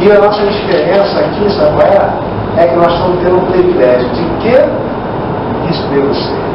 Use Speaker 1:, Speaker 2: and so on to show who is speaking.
Speaker 1: E a nossa diferença aqui, sabe qual é? É que nós estamos tendo o privilégio de quê? Isso você.